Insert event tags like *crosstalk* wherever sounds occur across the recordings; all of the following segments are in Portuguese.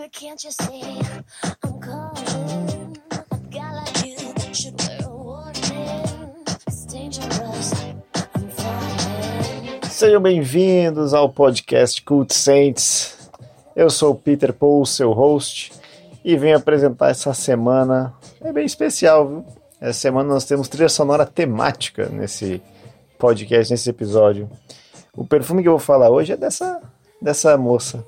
Baby, can't you see I'm calling? A guy like you should wear a warning. It's dangerous. I'm falling. Sejam bem-vindos ao podcast Cult Saints. Eu sou o Peter Paul, seu host, e venho apresentar essa semana. É bem especial, viu? Essa semana nós temos trilha sonora temática nesse podcast, nesse episódio. O perfume que eu vou falar hoje é dessa, dessa moça,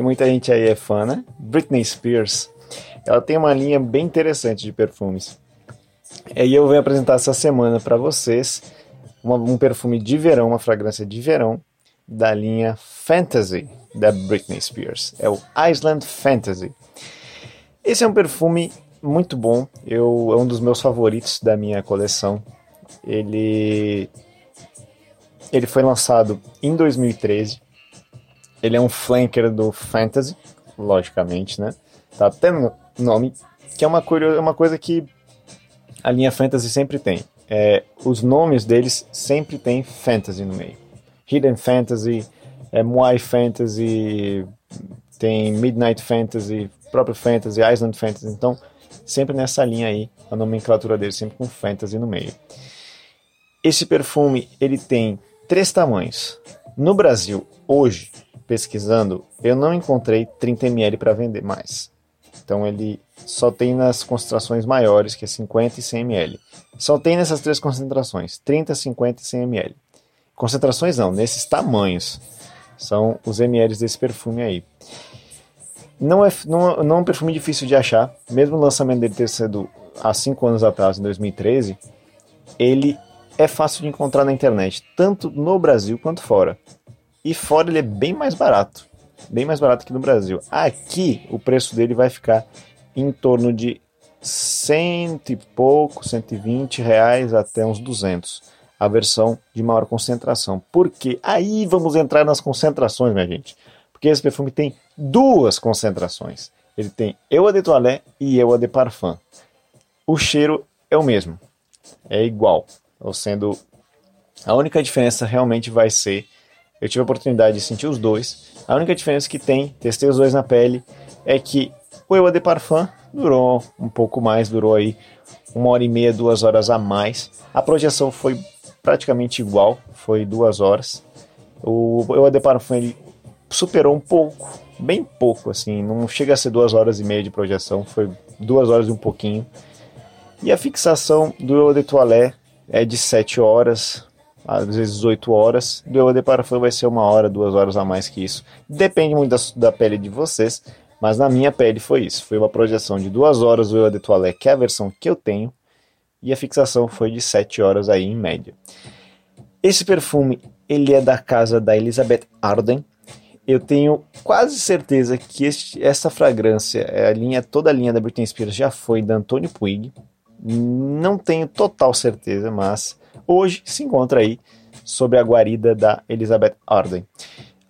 que muita gente aí é fã, né? Britney Spears. Ela tem uma linha bem interessante de perfumes. E eu venho apresentar essa semana para vocês uma- um perfume de verão, uma fragrância de verão da linha Fantasy da Britney Spears. É o Island Fantasy. Esse é um perfume muito bom. Eu, é um dos meus favoritos da minha coleção. Ele ele foi lançado em 2013. Ele é um flanker do Fantasy, logicamente, né? Tá até no nome, que é uma, curio- uma coisa que a linha Fantasy sempre tem. É, os nomes deles sempre tem Fantasy no meio. Hidden Fantasy, é, Moai Fantasy, tem Midnight Fantasy, próprio Fantasy, Island Fantasy. Então, sempre nessa linha aí, a nomenclatura dele sempre com Fantasy no meio. Esse perfume, ele tem três tamanhos. No Brasil, hoje, pesquisando, eu não encontrei 30 ml para vender mais. Então ele só tem nas concentrações maiores, que é 50 e 100 ml. Só tem nessas três concentrações, 30, 50 e 100 ml. Concentrações não, nesses tamanhos. São os ml desse perfume aí. Não é, não, não é um perfume difícil de achar, mesmo o lançamento dele ter sido há 5 anos atrás, em 2013, ele é fácil de encontrar na internet, tanto no Brasil quanto fora. E fora ele é bem mais barato, bem mais barato que no Brasil. Aqui o preço dele vai ficar em torno de cento e pouco, 120 reais até uns 200. A versão de maior concentração. Porque aí vamos entrar nas concentrações, minha gente. Porque esse perfume tem duas concentrações. Ele tem Eau de Toilette e Eau de Parfum. O cheiro é o mesmo, é igual. Ou sendo a única diferença realmente vai ser. Eu tive a oportunidade de sentir os dois. A única diferença que tem, testei os dois na pele, é que o Eau de Parfum durou um pouco mais, durou aí uma hora e meia, duas horas a mais. A projeção foi praticamente igual, foi duas horas. O Eau de Parfum ele superou um pouco, bem pouco, assim, não chega a ser duas horas e meia de projeção, foi duas horas e um pouquinho. E a fixação do Eau de Toilette é de 7 horas, às vezes 8 horas. Do Eau de Parfum vai ser uma hora, duas horas a mais que isso. Depende muito da, da pele de vocês, mas na minha pele foi isso. Foi uma projeção de duas horas do Eau de Toilette, que é a versão que eu tenho, e a fixação foi de 7 horas aí em média. Esse perfume, ele é da casa da Elizabeth Arden. Eu tenho quase certeza que este, essa fragrância, é a linha, toda a linha da Britney Spears já foi da Anthony Puig. Não tenho total certeza, mas hoje se encontra aí sobre a guarida da Elizabeth Arden.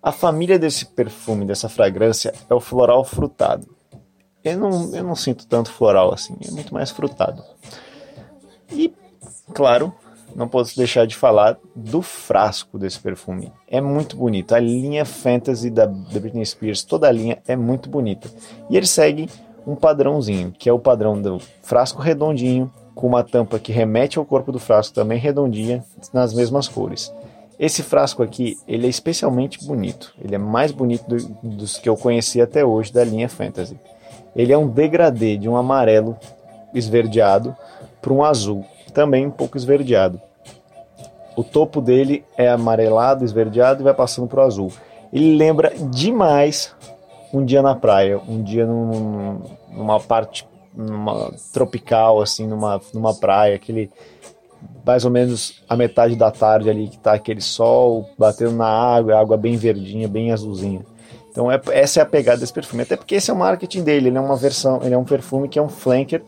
A família desse perfume, dessa fragrância, é o floral frutado. Eu não, eu não sinto tanto floral assim, é muito mais frutado. E, claro, não posso deixar de falar do frasco desse perfume. É muito bonito. A linha Fantasy da, da Britney Spears, toda a linha é muito bonita. E ele segue um padrãozinho, que é o padrão do frasco redondinho, com uma tampa que remete ao corpo do frasco também redondinha, nas mesmas cores. Esse frasco aqui, ele é especialmente bonito. Ele é mais bonito do, dos que eu conheci até hoje da linha Fantasy. Ele é um degradê de um amarelo esverdeado para um azul, também um pouco esverdeado. O topo dele é amarelado, esverdeado e vai passando para o azul. Ele lembra demais um dia na praia, um dia num, numa parte numa tropical, assim, numa, numa praia, aquele mais ou menos a metade da tarde ali que tá aquele sol batendo na água, água bem verdinha, bem azulzinha. Então é, essa é a pegada desse perfume, até porque esse é o marketing dele, ele é uma versão, ele é um perfume que é um flanker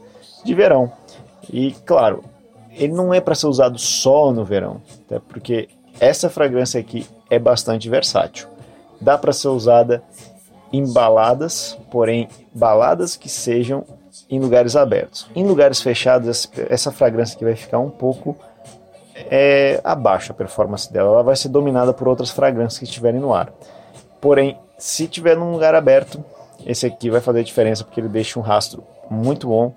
de verão. E claro, ele não é para ser usado só no verão, até porque essa fragrância aqui é bastante versátil. Dá para ser usada em baladas, porém baladas que sejam em lugares abertos. Em lugares fechados, essa fragrância aqui vai ficar um pouco é, abaixo a performance dela. Ela vai ser dominada por outras fragrâncias que estiverem no ar. Porém, se tiver num lugar aberto, esse aqui vai fazer diferença porque ele deixa um rastro muito bom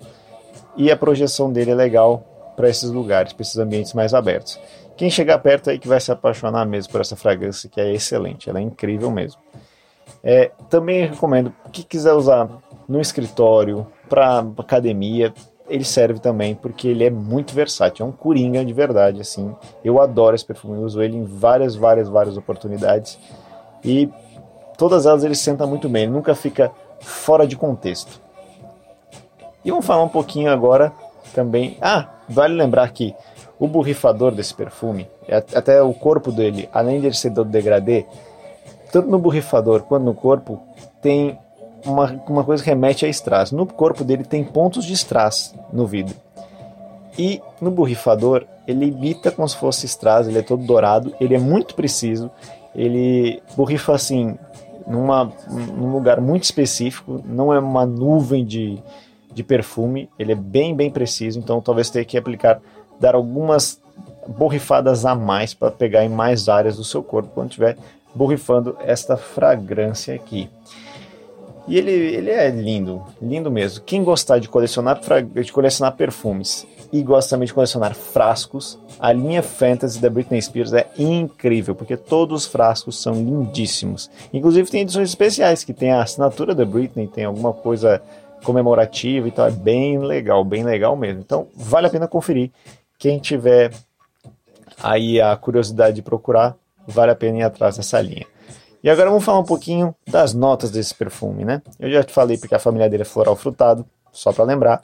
e a projeção dele é legal para esses lugares, para esses ambientes mais abertos. Quem chegar perto aí que vai se apaixonar mesmo por essa fragrância, que é excelente, ela é incrível mesmo. É, também recomendo, que quiser usar no escritório, para academia, ele serve também porque ele é muito versátil, é um coringa de verdade, assim. Eu adoro esse perfume, eu uso ele em várias, várias, várias oportunidades e todas elas ele senta muito bem, ele nunca fica fora de contexto. E vamos falar um pouquinho agora também. Ah, vale lembrar que o borrifador desse perfume, é até o corpo dele, além de ele ser do degradê, tanto no borrifador quanto no corpo, tem uma, uma coisa que remete a strass. No corpo dele tem pontos de strass no vidro. E no borrifador, ele imita como se fosse strass, ele é todo dourado, ele é muito preciso, ele borrifa assim, numa, num lugar muito específico, não é uma nuvem de, de perfume, ele é bem, bem preciso, então talvez tenha que aplicar, dar algumas borrifadas a mais para pegar em mais áreas do seu corpo quando estiver borrifando esta fragrância aqui. E ele, ele é lindo, lindo mesmo. Quem gostar de colecionar, de colecionar perfumes e gosta também de colecionar frascos, a linha Fantasy da Britney Spears é incrível, porque todos os frascos são lindíssimos. Inclusive tem edições especiais que tem a assinatura da Britney, tem alguma coisa comemorativa, então é bem legal, bem legal mesmo. Então vale a pena conferir. Quem tiver aí a curiosidade de procurar, vale a pena ir atrás dessa linha. E agora vamos falar um pouquinho das notas desse perfume, né? Eu já te falei porque a família dele é floral frutado, só para lembrar.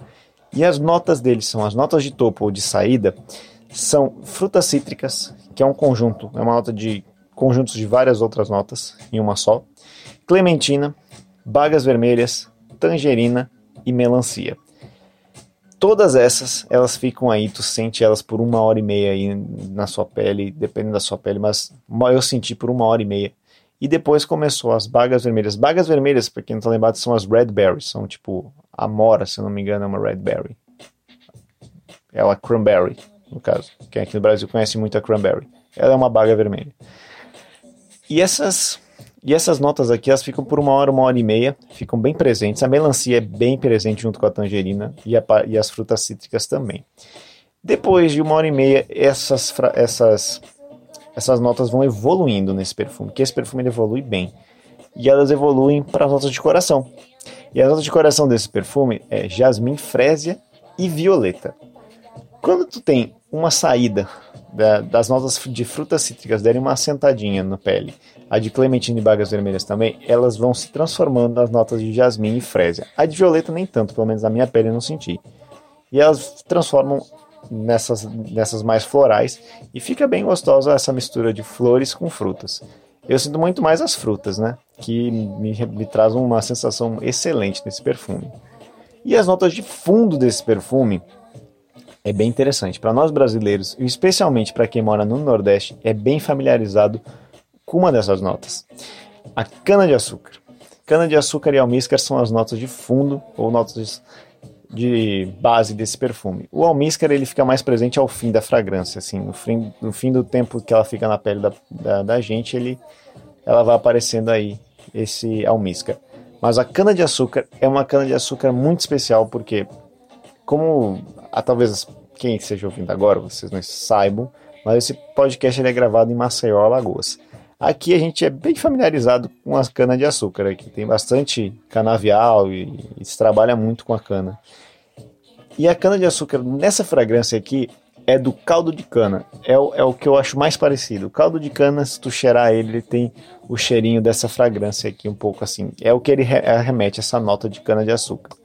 E as notas dele são as notas de topo ou de saída, são frutas cítricas, que é um conjunto, é uma nota de conjuntos de várias outras notas em uma só. Clementina, bagas vermelhas, tangerina e melancia. Todas essas, elas ficam aí, tu sente elas por uma hora e meia aí na sua pele, dependendo da sua pele, mas eu senti por uma hora e meia e depois começou as bagas vermelhas. Bagas vermelhas, para quem não tá lembrado, são as red berries. São tipo amora, se eu não me engano, é uma red berry. É uma cranberry, no caso. Quem aqui no Brasil conhece muito a cranberry. Ela é uma baga vermelha. E essas e essas notas aqui, elas ficam por uma hora, uma hora e meia, ficam bem presentes. A melancia é bem presente junto com a tangerina e, a, e as frutas cítricas também. Depois de uma hora e meia, essas, essas essas notas vão evoluindo nesse perfume, que esse perfume evolui bem. E elas evoluem para as notas de coração. E as notas de coração desse perfume é jasmim, frésia e violeta. Quando tu tem uma saída da, das notas de frutas cítricas derem uma sentadinha na pele, a de clementina e bagas vermelhas também, elas vão se transformando nas notas de jasmim e frésia. A de violeta nem tanto, pelo menos na minha pele eu não senti. E elas transformam nessas, nessas mais florais e fica bem gostosa essa mistura de flores com frutas. Eu sinto muito mais as frutas, né? Que me, me uma sensação excelente nesse perfume. E as notas de fundo desse perfume é bem interessante. Para nós brasileiros, e especialmente para quem mora no Nordeste, é bem familiarizado com uma dessas notas. A cana-de-açúcar. Cana-de-açúcar e almíscar são as notas de fundo ou notas de base desse perfume. O almíscar ele fica mais presente ao fim da fragrância, assim, no fim, no fim do tempo que ela fica na pele da, da, da gente, ele, ela vai aparecendo aí esse almíscar. Mas a cana de açúcar é uma cana de açúcar muito especial porque, como ah, talvez quem esteja ouvindo agora vocês não saibam, mas esse podcast é gravado em Maceió, Alagoas. Aqui a gente é bem familiarizado com as canas de açúcar, aqui tem bastante canavial e, e se trabalha muito com a cana. E a cana de açúcar nessa fragrância aqui é do caldo de cana. É o, é o que eu acho mais parecido. O caldo de cana, se tu cheirar ele, ele tem o cheirinho dessa fragrância aqui, um pouco assim. É o que ele remete, essa nota de cana de açúcar.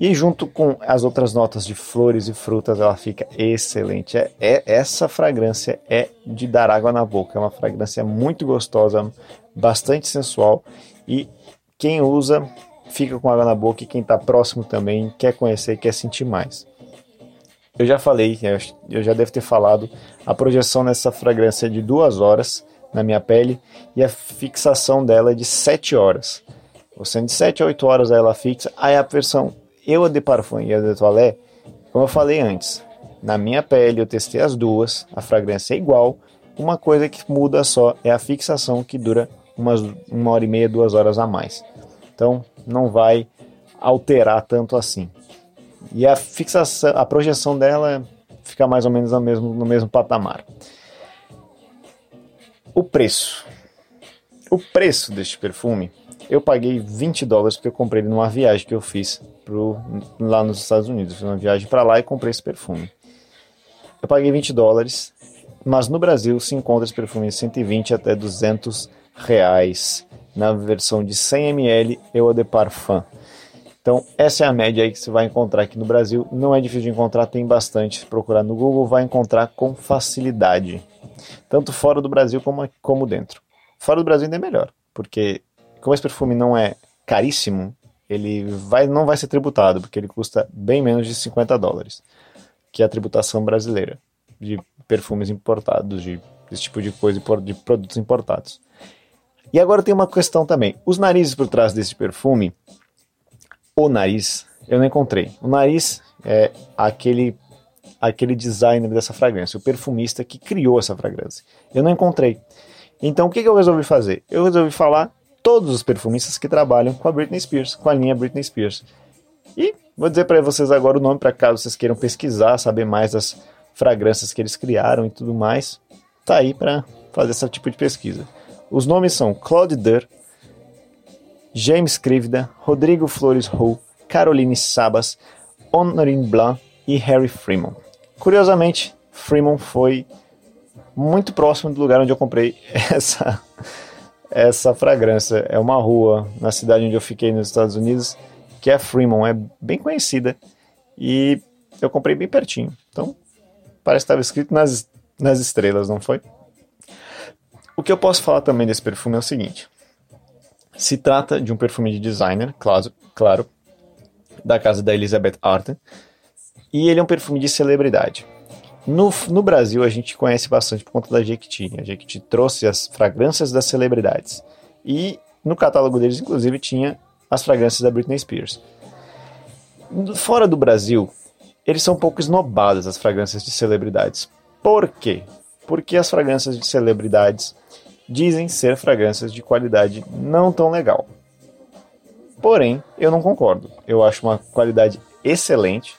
E junto com as outras notas de flores e frutas, ela fica excelente. É, é, essa fragrância é de dar água na boca. É uma fragrância muito gostosa, bastante sensual. E quem usa fica com água na boca e quem está próximo também quer conhecer, quer sentir mais. Eu já falei, eu já devo ter falado, a projeção nessa fragrância é de duas horas na minha pele e a fixação dela é de 7 horas. Ou sendo de 7 a 8 horas ela fixa, aí a versão eu a de Parfum e a de Toilette, como eu falei antes, na minha pele eu testei as duas, a fragrância é igual, uma coisa que muda só é a fixação que dura umas uma hora e meia, duas horas a mais. Então não vai alterar tanto assim. E a fixação, a projeção dela fica mais ou menos no mesmo, no mesmo patamar. O preço. O preço deste perfume, eu paguei 20 dólares porque eu comprei ele numa viagem que eu fiz pro, lá nos Estados Unidos. Fiz uma viagem para lá e comprei esse perfume. Eu paguei 20 dólares, mas no Brasil se encontra esse perfume de 120 até 200 reais na versão de 100 ml Eau de Parfum. Então, essa é a média aí que você vai encontrar aqui no Brasil. Não é difícil de encontrar, tem bastante. Se procurar no Google, vai encontrar com facilidade. Tanto fora do Brasil como, como dentro. Fora do Brasil ainda é melhor, porque como esse perfume não é caríssimo, ele vai, não vai ser tributado, porque ele custa bem menos de 50 dólares, que é a tributação brasileira de perfumes importados, de desse tipo de coisa, de produtos importados. E agora tem uma questão também. Os narizes por trás desse perfume, o nariz, eu não encontrei. O nariz é aquele aquele designer dessa fragrância, o perfumista que criou essa fragrância. Eu não encontrei. Então o que, que eu resolvi fazer? Eu resolvi falar todos os perfumistas que trabalham com a Britney Spears, com a linha Britney Spears. E vou dizer para vocês agora o nome para caso vocês queiram pesquisar, saber mais das fragrâncias que eles criaram e tudo mais. Tá aí para fazer esse tipo de pesquisa. Os nomes são Claude Durr, James Crivida, Rodrigo Flores Ho, Caroline Sabas, Honorine Blanc e Harry Freeman. Curiosamente, Freeman foi muito próximo do lugar onde eu comprei *laughs* essa, essa fragrância. É uma rua na cidade onde eu fiquei nos Estados Unidos, que é Fremont, é bem conhecida. E eu comprei bem pertinho. Então, parece que estava escrito nas, nas estrelas, não foi? O que eu posso falar também desse perfume é o seguinte. Se trata de um perfume de designer, claro, claro da casa da Elizabeth Arden, e ele é um perfume de celebridade. No, no Brasil, a gente conhece bastante por conta da Jequiti. A Jequiti trouxe as fragrâncias das celebridades. E no catálogo deles, inclusive, tinha as fragrâncias da Britney Spears. Fora do Brasil, eles são um pouco esnobadas, as fragrâncias de celebridades. Por quê? Porque as fragrâncias de celebridades dizem ser fragrâncias de qualidade não tão legal. Porém, eu não concordo. Eu acho uma qualidade excelente.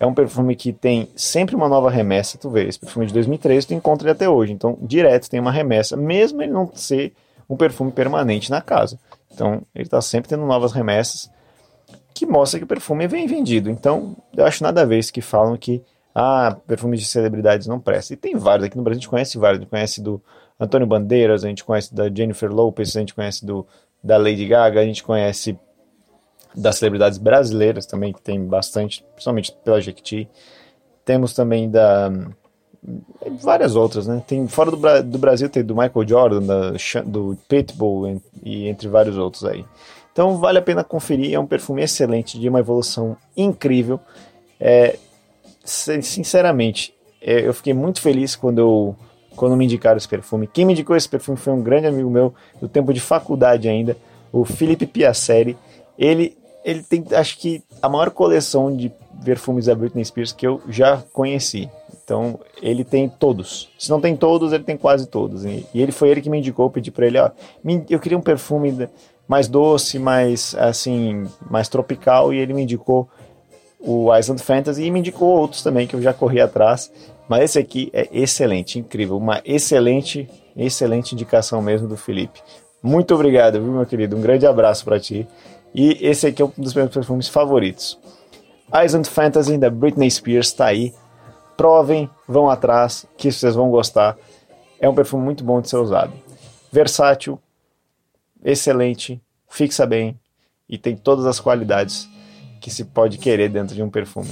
É um perfume que tem sempre uma nova remessa, tu vê, esse perfume de 2013 tu encontra ele até hoje, então direto tem uma remessa, mesmo ele não ser um perfume permanente na casa. Então ele está sempre tendo novas remessas, que mostra que o perfume é bem vendido. Então eu acho nada a ver isso que falam que ah, perfumes de celebridades não presta. E tem vários, aqui no Brasil a gente conhece vários, a gente conhece do Antônio Bandeiras, a gente conhece da Jennifer Lopez, a gente conhece do, da Lady Gaga, a gente conhece das celebridades brasileiras também, que tem bastante, principalmente pela Jequiti. Temos também da várias outras, né? Tem fora do, do Brasil tem do Michael Jordan, da, do Pitbull e entre vários outros aí. Então vale a pena conferir, é um perfume excelente, de uma evolução incrível. É, sinceramente, é, eu fiquei muito feliz quando eu quando me indicaram esse perfume. Quem me indicou esse perfume foi um grande amigo meu do tempo de faculdade ainda, o Felipe Piaceri. Ele ele tem, acho que, a maior coleção de perfumes da Britney Spears que eu já conheci. Então, ele tem todos. Se não tem todos, ele tem quase todos. E, e ele foi ele que me indicou, pedi para ele, ó, eu queria um perfume mais doce, mais assim, mais tropical, e ele me indicou o Island Fantasy e me indicou outros também que eu já corri atrás. Mas esse aqui é excelente, incrível, uma excelente, excelente indicação mesmo do Felipe. Muito obrigado, viu, meu querido? Um grande abraço para ti. E esse aqui é um dos meus perfumes favoritos. Island Fantasy da Britney Spears está aí. Provem, vão atrás, que vocês vão gostar. É um perfume muito bom de ser usado. Versátil, excelente, fixa bem e tem todas as qualidades que se pode querer dentro de um perfume.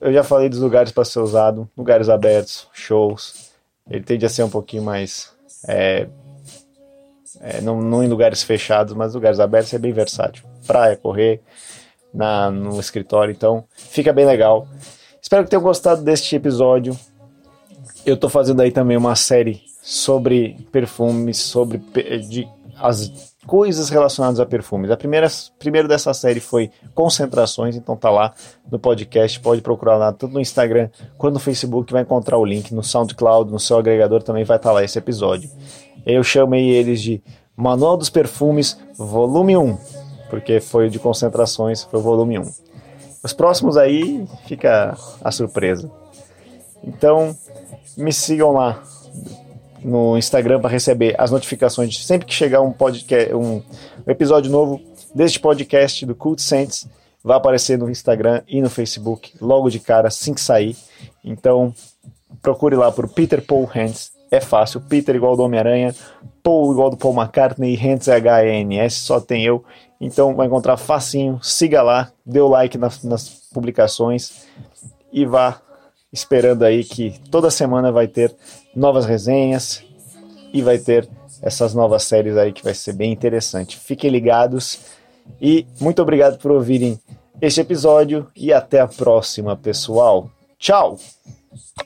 Eu já falei dos lugares para ser usado, lugares abertos, shows. Ele tende a ser um pouquinho mais é, é, não, não, em lugares fechados, mas lugares abertos é bem versátil. Praia, correr, na, no escritório, então fica bem legal. Espero que tenham gostado deste episódio. Eu estou fazendo aí também uma série sobre perfumes, sobre de, as coisas relacionadas a perfumes. A primeira primeiro dessa série foi concentrações, então tá lá no podcast, pode procurar lá tanto no Instagram quanto no Facebook, vai encontrar o link no SoundCloud, no seu agregador também vai estar tá lá esse episódio. Eu chamei eles de Manual dos Perfumes, volume 1. Porque foi de concentrações, foi o volume 1. Os próximos aí fica a surpresa. Então, me sigam lá no Instagram para receber as notificações de sempre que chegar um podcast, um episódio novo deste podcast do Cult Saints, vai aparecer no Instagram e no Facebook logo de cara assim que sair. Então, procure lá por Peter Paul Hands. É fácil, Peter igual do Homem-Aranha, Paul igual do Paul McCartney, Hands H-E-N-S, só tem eu. Então vai encontrar facinho, siga lá, dê o like nas, nas publicações e vá esperando aí que toda semana vai ter novas resenhas e vai ter essas novas séries aí que vai ser bem interessante. Fiquem ligados e muito obrigado por ouvirem este episódio e até a próxima, pessoal. Tchau!